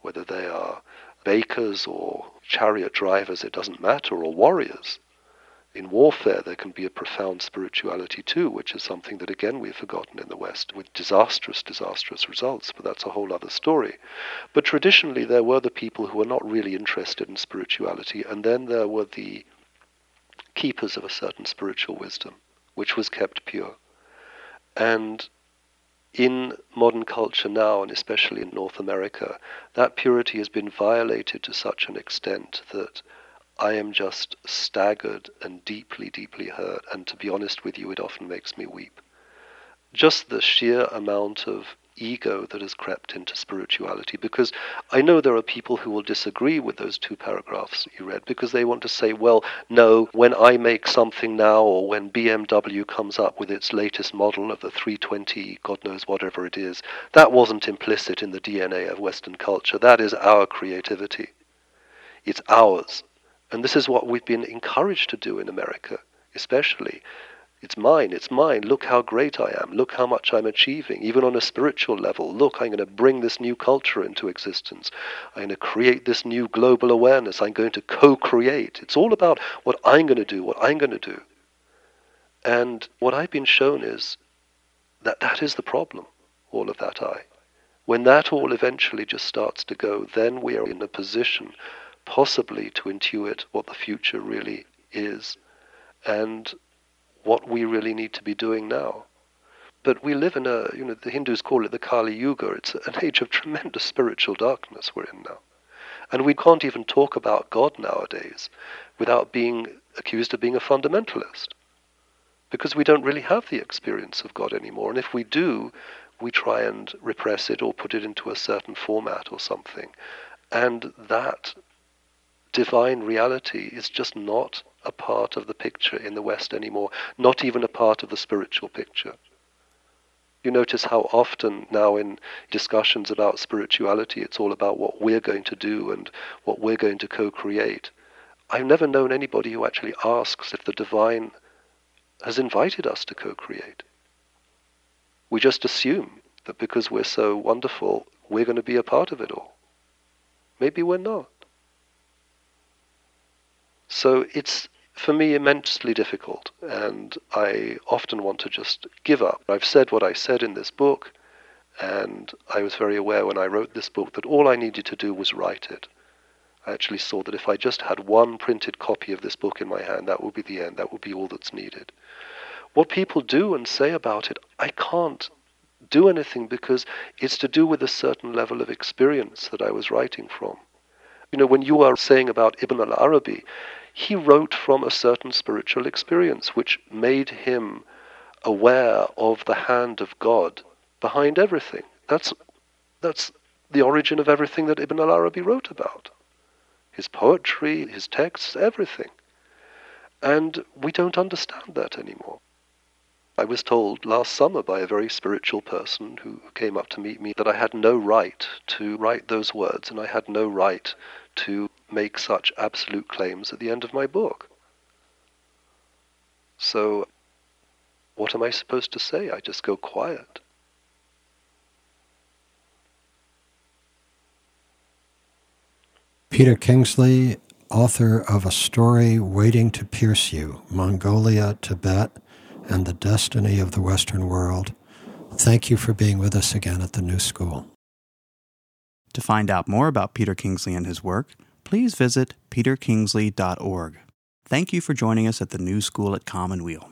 whether they are bakers or chariot drivers, it doesn't matter, or warriors. In warfare, there can be a profound spirituality too, which is something that again we've forgotten in the West with disastrous, disastrous results, but that's a whole other story. But traditionally, there were the people who were not really interested in spirituality, and then there were the keepers of a certain spiritual wisdom which was kept pure. And in modern culture now, and especially in North America, that purity has been violated to such an extent that I am just staggered and deeply, deeply hurt. And to be honest with you, it often makes me weep. Just the sheer amount of ego that has crept into spirituality. Because I know there are people who will disagree with those two paragraphs you read because they want to say, well, no, when I make something now or when BMW comes up with its latest model of the 320, God knows whatever it is, that wasn't implicit in the DNA of Western culture. That is our creativity. It's ours. And this is what we've been encouraged to do in America, especially. It's mine, it's mine. Look how great I am. Look how much I'm achieving, even on a spiritual level. Look, I'm going to bring this new culture into existence. I'm going to create this new global awareness. I'm going to co create. It's all about what I'm going to do, what I'm going to do. And what I've been shown is that that is the problem, all of that I. When that all eventually just starts to go, then we are in a position possibly to intuit what the future really is. And what we really need to be doing now. But we live in a, you know, the Hindus call it the Kali Yuga. It's an *laughs* age of tremendous spiritual darkness we're in now. And we can't even talk about God nowadays without being accused of being a fundamentalist. Because we don't really have the experience of God anymore. And if we do, we try and repress it or put it into a certain format or something. And that divine reality is just not a part of the picture in the West anymore, not even a part of the spiritual picture. You notice how often now in discussions about spirituality, it's all about what we're going to do and what we're going to co create. I've never known anybody who actually asks if the divine has invited us to co create. We just assume that because we're so wonderful, we're going to be a part of it all. Maybe we're not. So it's for me immensely difficult, and I often want to just give up. I've said what I said in this book, and I was very aware when I wrote this book that all I needed to do was write it. I actually saw that if I just had one printed copy of this book in my hand, that would be the end, that would be all that's needed. What people do and say about it, I can't do anything because it's to do with a certain level of experience that I was writing from. You know, when you are saying about Ibn al Arabi, he wrote from a certain spiritual experience which made him aware of the hand of God behind everything. That's, that's the origin of everything that Ibn al Arabi wrote about his poetry, his texts, everything. And we don't understand that anymore. I was told last summer by a very spiritual person who came up to meet me that I had no right to write those words and I had no right to make such absolute claims at the end of my book. So, what am I supposed to say? I just go quiet. Peter Kingsley, author of A Story Waiting to Pierce You Mongolia, Tibet, and the Destiny of the Western World. Thank you for being with us again at the New School. To find out more about Peter Kingsley and his work, please visit peterkingsley.org. Thank you for joining us at the New School at Commonweal.